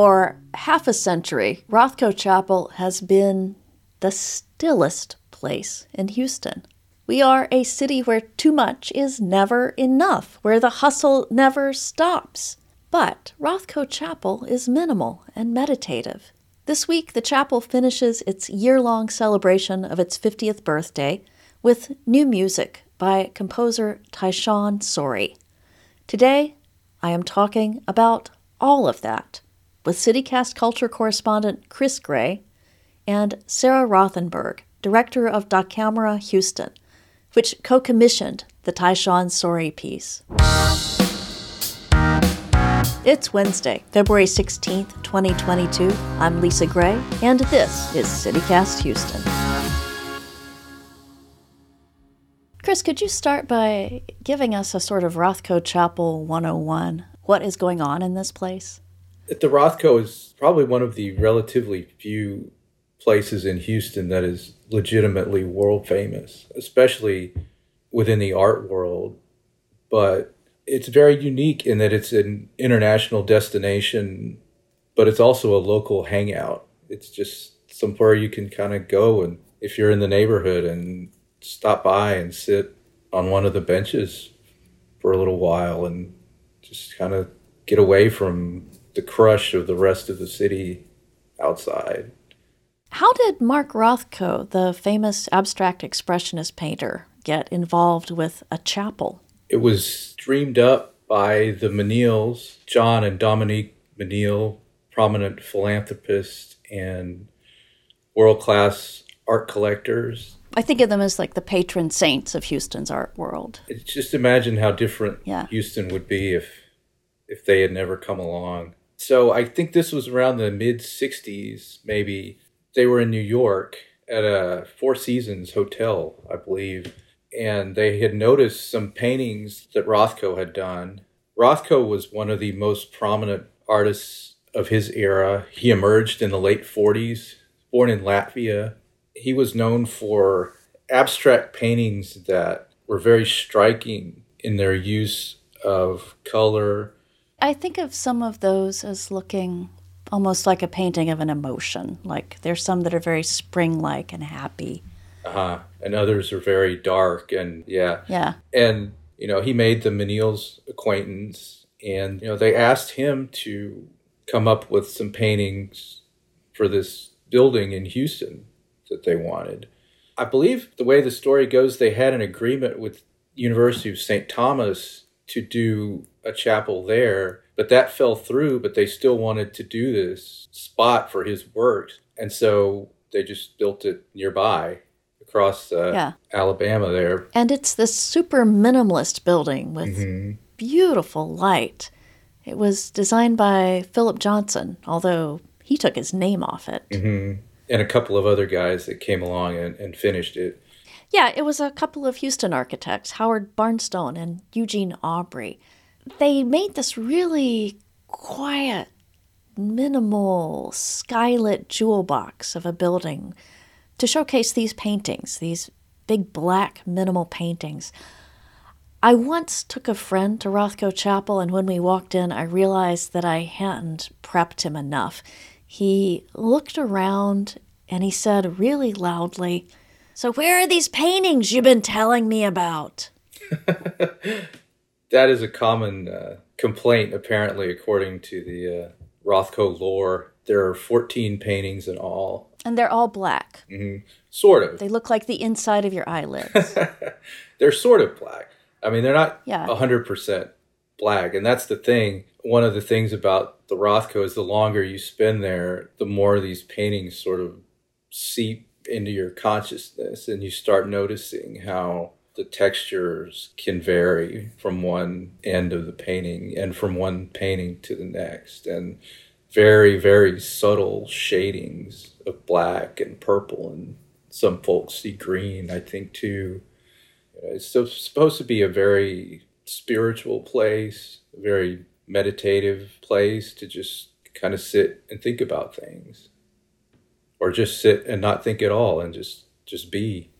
For half a century, Rothko Chapel has been the stillest place in Houston. We are a city where too much is never enough, where the hustle never stops. But Rothko Chapel is minimal and meditative. This week, the chapel finishes its year long celebration of its 50th birthday with new music by composer Tyshawn Sorey. Today, I am talking about all of that with CityCast culture correspondent Chris Gray and Sara Rothenberg, director of Da Camera Houston, which co commissioned the Tyshawn Sorey piece. It's Wednesday, February 16th, 2022. I'm Lisa Gray, and this is CityCast Houston. Chris, could you start by giving us a sort of Rothko Chapel 101? What is going on in this place? The Rothko is probably one of the relatively few places in Houston that is legitimately world famous, especially within the art world. But it's very unique in that it's an international destination, but it's also a local hangout. It's just somewhere you can kind of go and if you're in the neighborhood and stop by and sit on one of the benches for a little while and just kind of get away from the crush of the rest of the city outside. How did Mark Rothko, the famous abstract expressionist painter, get involved with a chapel? It was dreamed up by the Menils, John and Dominique Menil, prominent philanthropists and world class art collectors. I think of them as like the patron saints of Houston's art world. Just imagine how different yeah. Houston would be if if they had never come along. So I think this was around the mid 60s maybe they were in New York at a Four Seasons hotel, I believe, and they had noticed some paintings that Rothko had done. Rothko was one of the most prominent artists of his era. He emerged in the late 40s, born in Latvia. He was known for abstract paintings that were very striking in their use of color. I think of some of those as looking almost like a painting of an emotion. Like there's some that are very spring like and happy. Uh huh. And others are very dark and yeah. Yeah. And, you know, he made the Menil's acquaintance and, you know, they asked him to come up with some paintings for this building in Houston that they wanted. I believe the way the story goes, they had an agreement with University of St. Thomas to do a chapel there but that fell through, but they still wanted to do this spot for his works. And so they just built it nearby across uh, yeah. Alabama there. And it's this super minimalist building with mm-hmm. beautiful light. It was designed by Philip Johnson, although he took his name off it. Mm-hmm. And a couple of other guys that came along and, and finished it. Yeah, it was a couple of Houston architects, Howard Barnstone and Eugene Aubry they made this really quiet, minimal, skylit jewel box of a building to showcase these paintings, these big black minimal paintings. I once took a friend to Rothko Chapel, and when we walked in, I realized that I hadn't prepped him enough. He looked around and he said really loudly, So, where are these paintings you've been telling me about? that is a common uh, complaint, apparently, according to the uh, Rothko lore. There are 14 paintings in all. And they're all black. Mm-hmm. Sort of. They look like the inside of your eyelids. they're sort of black. I mean, they're not yeah. 100% black. And that's the thing. One of the things about the Rothko is the longer you spend there, the more these paintings sort of seep into your consciousness and you start noticing how the textures can vary from one end of the painting and from one painting to the next and very very subtle shadings of black and purple and some folks see green i think too. Uh, it's supposed to be a very spiritual place a very meditative place to just kind of sit and think about things. Or just sit and not think at all and just just be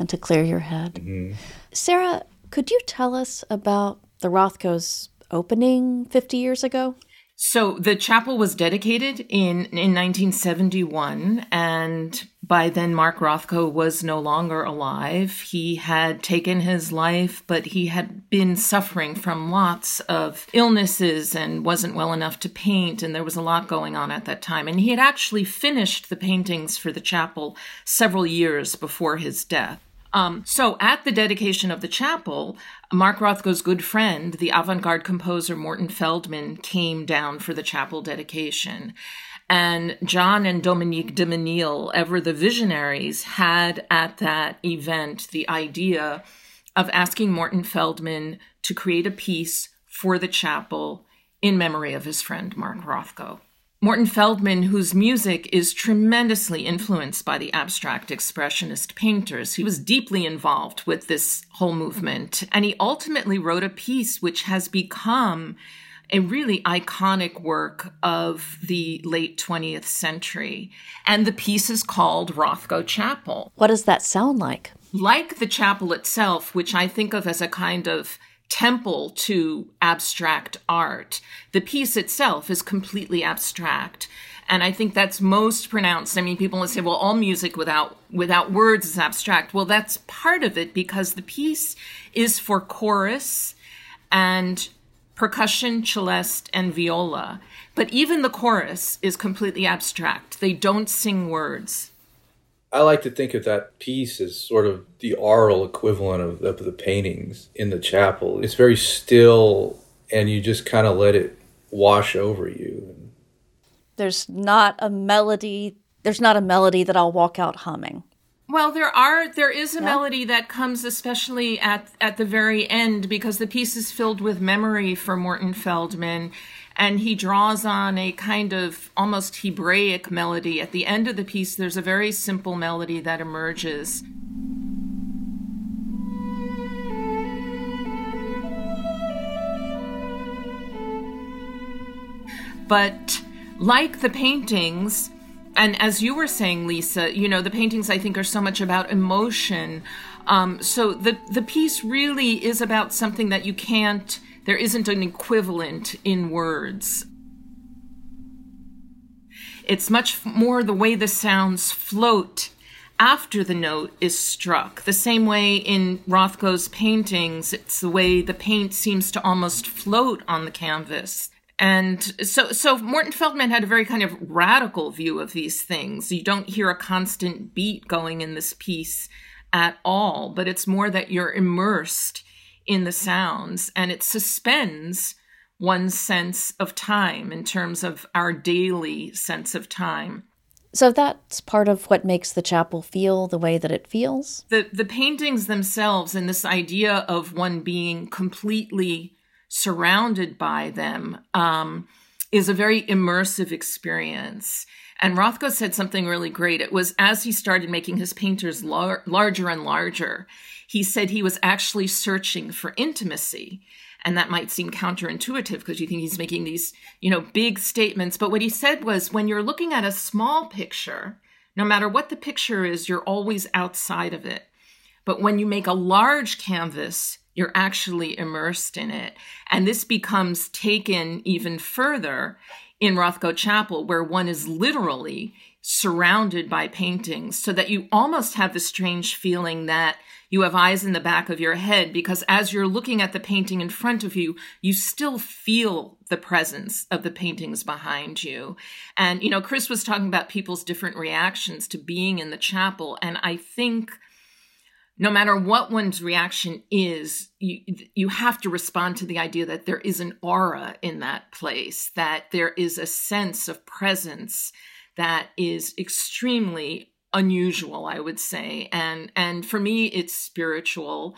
and to clear your head. Mm-hmm. Sara, could you tell us about the Rothko's opening 50 years ago? So the chapel was dedicated in, in 1971, and by then Mark Rothko was no longer alive. He had taken his life, but he had been suffering from lots of illnesses and wasn't well enough to paint, and there was a lot going on at that time. And he had actually finished the paintings for the chapel several years before his death. Um, so at the dedication of the chapel, Mark Rothko's good friend, the avant-garde composer Morton Feldman, came down for the chapel dedication. And John and Dominique de Menil, ever the visionaries, had at that event the idea of asking Morton Feldman to create a piece for the chapel in memory of his friend Mark Rothko. Morton Feldman, whose music is tremendously influenced by the abstract expressionist painters, he was deeply involved with this whole movement. And he ultimately wrote a piece which has become a really iconic work of the late 20th century. And the piece is called Rothko Chapel. What does that sound like? Like the chapel itself, which I think of as a kind of temple to abstract art. The piece itself is completely abstract. And I think that's most pronounced. I mean, people will say, well, all music without without words is abstract. Well, that's part of it because the piece is for chorus and percussion, celeste, and viola. But even the chorus is completely abstract. They don't sing words. I like to think of that piece as sort of the aural equivalent of, of the paintings in the chapel. It's very still, and you just kind of let it wash over you. There's not a melody. There's not a melody that I'll walk out humming. Well, there are there is a yeah. melody that comes especially at at the very end because the piece is filled with memory for Morton Feldman and he draws on a kind of almost Hebraic melody. At the end of the piece, there's a very simple melody that emerges. But like the paintings, and as you were saying, Lisa, you know, the paintings I think are so much about emotion. Um, so the the piece really is about something that you can't there isn't an equivalent in words. It's much more the way the sounds float after the note is struck. The same way in Rothko's paintings, it's the way the paint seems to almost float on the canvas. And so, so Morton Feldman had a very kind of radical view of these things. You don't hear a constant beat going in this piece at all, but it's more that you're immersed in the sounds and it suspends one's sense of time in terms of our daily sense of time. So that's part of what makes the chapel feel the way that it feels. The the paintings themselves and this idea of one being completely surrounded by them um, is a very immersive experience. And Rothko said something really great. It was as he started making his painters lar- larger and larger, he said he was actually searching for intimacy. And that might seem counterintuitive because you think he's making these, you know, big statements. But what he said was when you're looking at a small picture, no matter what the picture is, you're always outside of it. But when you make a large canvas, you're actually immersed in it. And this becomes taken even further in Rothko Chapel, where one is literally surrounded by paintings, so that you almost have the strange feeling that you have eyes in the back of your head because as you're looking at the painting in front of you, you still feel the presence of the paintings behind you. And, you know, Chris was talking about people's different reactions to being in the chapel. And I think no matter what one's reaction is, you, you have to respond to the idea that there is an aura in that place, that there is a sense of presence that is extremely unusual i would say. And and for me it's spiritual.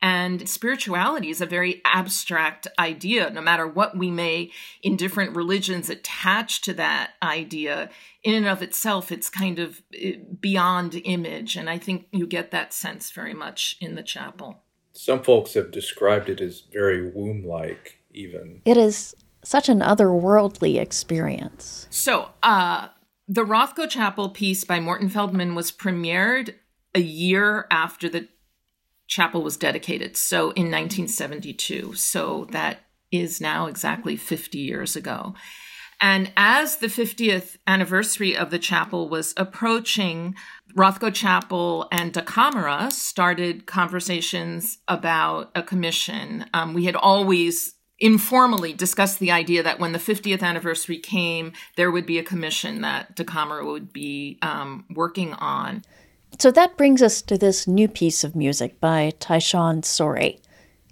And spirituality is a very abstract idea. No matter what we may in different religions attach to that idea in and of itself it's kind of eh, beyond image. And i think you get that sense very much in the chapel. Some folks have described it as very womb like even. It is such an otherworldly experience. So uh the Rothko Chapel piece by Morton Feldman was premiered a year after the chapel was dedicated, so in 1972. So that is now exactly 50 years ago. And as the 50th anniversary of the chapel was approaching, Rothko Chapel and DaCamera started conversations about a commission. Um, we had always informally discussed the idea that when the 50th anniversary came, there would be a commission that Da Camera would be um, working on. So that brings us to this new piece of music by Tyshawn Sorey.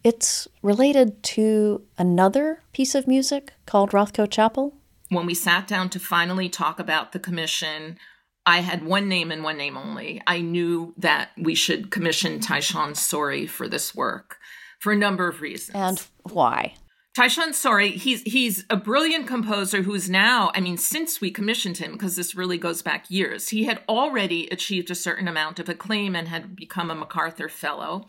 It's related to another piece of music called Rothko Chapel. When we sat down to finally talk about the commission, I had one name and one name only. I knew that we should commission Tyshawn Sorey for this work for a number of reasons. And why? Tyshawn Sorey, he's he's a brilliant composer who's now, I mean, since we commissioned him, because this really goes back years, he had already achieved a certain amount of acclaim and had become a MacArthur Fellow.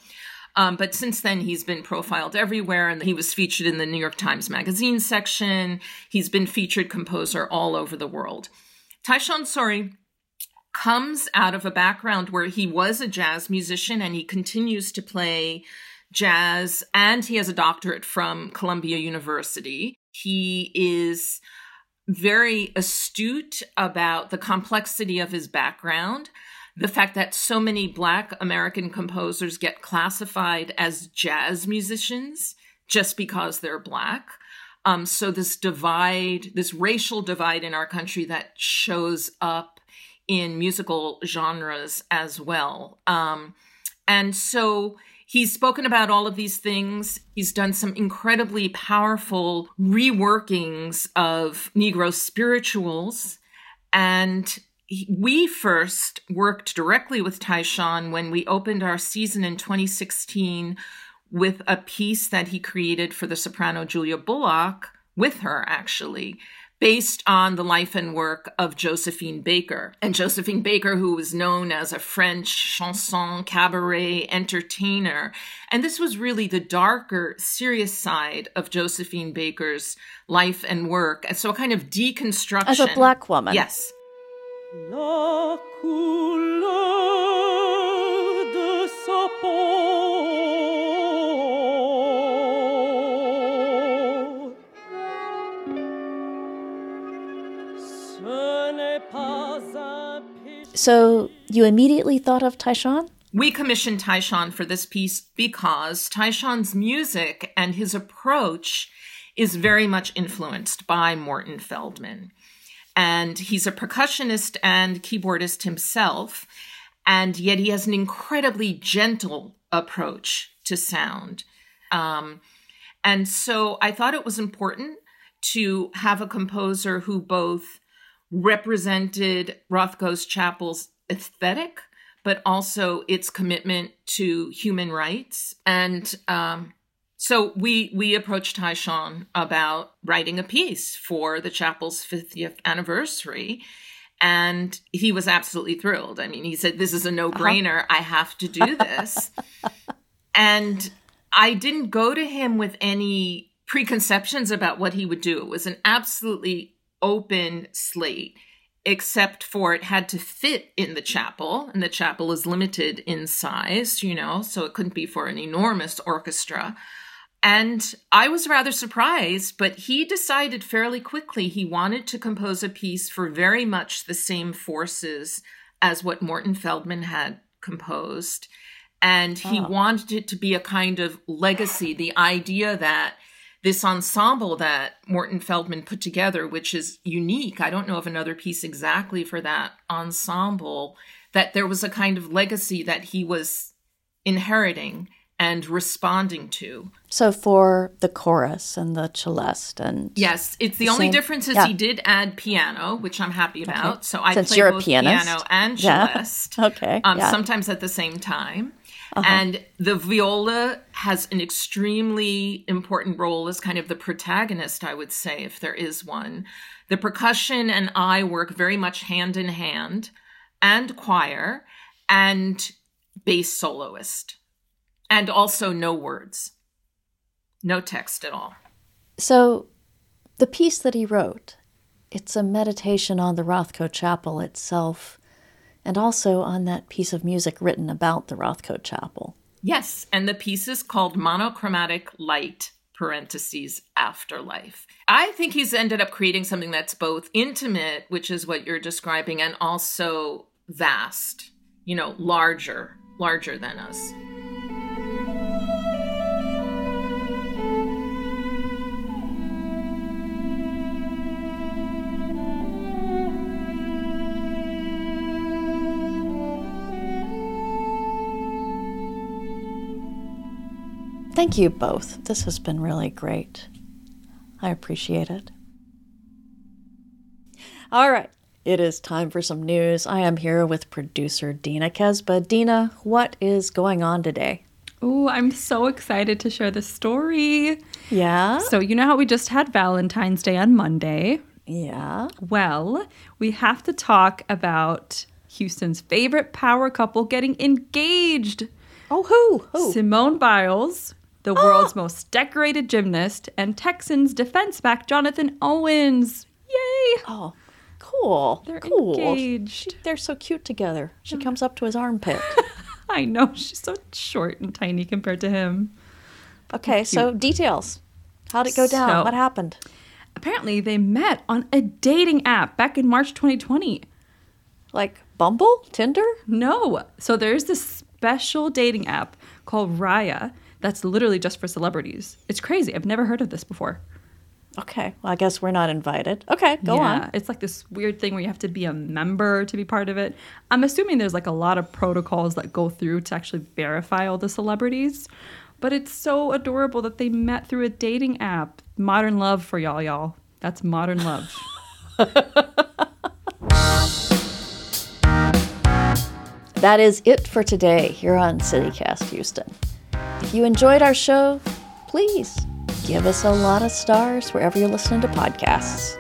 Um, but since then, he's been profiled everywhere, and he was featured in the New York Times Magazine section. He's been featured composer all over the world. Tyshawn Sorey comes out of a background where he was a jazz musician and he continues to play jazz, and he has a doctorate from Columbia University. He is very astute about the complexity of his background, the fact that so many Black American composers get classified as jazz musicians just because they're Black. Um, so, this divide, this racial divide in our country that shows up in musical genres as well. Um, and so, He's spoken about all of these things. He's done some incredibly powerful reworkings of Negro spirituals. And we first worked directly with Tyshawn when we opened our season in 2016 with a piece that he created for the soprano Julia Bullock, with her actually, based on the life and work of Josephine Baker. And Josephine Baker, who was known as a French chanson cabaret entertainer. And this was really the darker, serious side of Josephine Baker's life and work. And so a kind of deconstruction. As a black woman. Yes. So you immediately thought of Tyshawn? We commissioned Tyshawn for this piece because Tyshawn's music and his approach is very much influenced by Morton Feldman. And he's a percussionist and keyboardist himself, and yet he has an incredibly gentle approach to sound. Um, and so I thought it was important to have a composer who both represented Rothko's Chapel's aesthetic, but also its commitment to human rights. And um, so we we approached Tyshawn about writing a piece for the chapel's 50th anniversary. And he was absolutely thrilled. I mean, he said, This is a no brainer. Uh-huh. I have to do this. and I didn't go to him with any preconceptions about what he would do. It was an absolutely open slate except for it had to fit in the chapel and the chapel is limited in size you know so it couldn't be for an enormous orchestra and i was rather surprised but he decided fairly quickly he wanted to compose a piece for very much the same forces as what morton feldman had composed and he oh. wanted it to be a kind of legacy the idea that this ensemble that Morton Feldman put together, which is unique. I don't know of another piece exactly for that ensemble, that there was a kind of legacy that he was inheriting and responding to. So for the chorus and the celeste and yes, it's the, the only same, difference is yeah. he did add piano, which I'm happy about. Okay. So I Since play you're both a pianist. piano and celeste. Yeah. okay, um, yeah. sometimes at the same time. Uh-huh. And the viola has an extremely important role as kind of the protagonist, I would say, if there is one. The percussion and I work very much hand in hand, and choir, and bass soloist, and also no words, no text at all. So, the piece that he wrote, it's a meditation on the Rothko Chapel itself and also on that piece of music written about the Rothko Chapel. Yes, and the piece is called Monochromatic Light parentheses afterlife. I think he's ended up creating something that's both intimate, which is what you're describing, and also vast, you know, larger, larger than us. Thank you both. This has been really great. I appreciate it. All right, it is time for some news. I am here with producer Dina Kesbeh. Dina, what is going on today? Oh, I'm so excited to share the story. Yeah? So, you know how we just had Valentine's Day on Monday? Yeah. Well, we have to talk about Houston's favorite power couple getting engaged. Oh, who? Who? Simone Biles, the world's most decorated gymnast, and Texans defense back Jonathan Owens. Yay! Oh, cool. They're cool. engaged. They're so cute together. She comes up to his armpit. I know, she's so short and tiny compared to him. Okay, so details. How'd it go down? So- what happened? Apparently, they met on a dating app back in March 2020. Like Bumble? Tinder? No. So there's this special dating app called Raya that's literally just for celebrities. It's crazy. I've never heard of this before. Okay, well, I guess we're not invited. Okay, go yeah, on. It's like this weird thing where you have to be a member to be part of it. I'm assuming there's like a lot of protocols that go through to actually verify all the celebrities. But it's so adorable that they met through a dating app. Modern love for y'all, y'all. That's modern love. That is it for today here on CityCast Houston. If you enjoyed our show, please give us a lot of stars wherever you're listening to podcasts.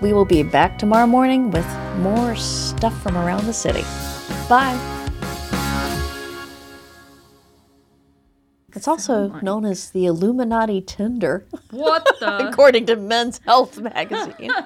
We will be back tomorrow morning with more stuff from around the city. Bye. It's also known as the Illuminati Tinder, what the? according to Men's Health magazine.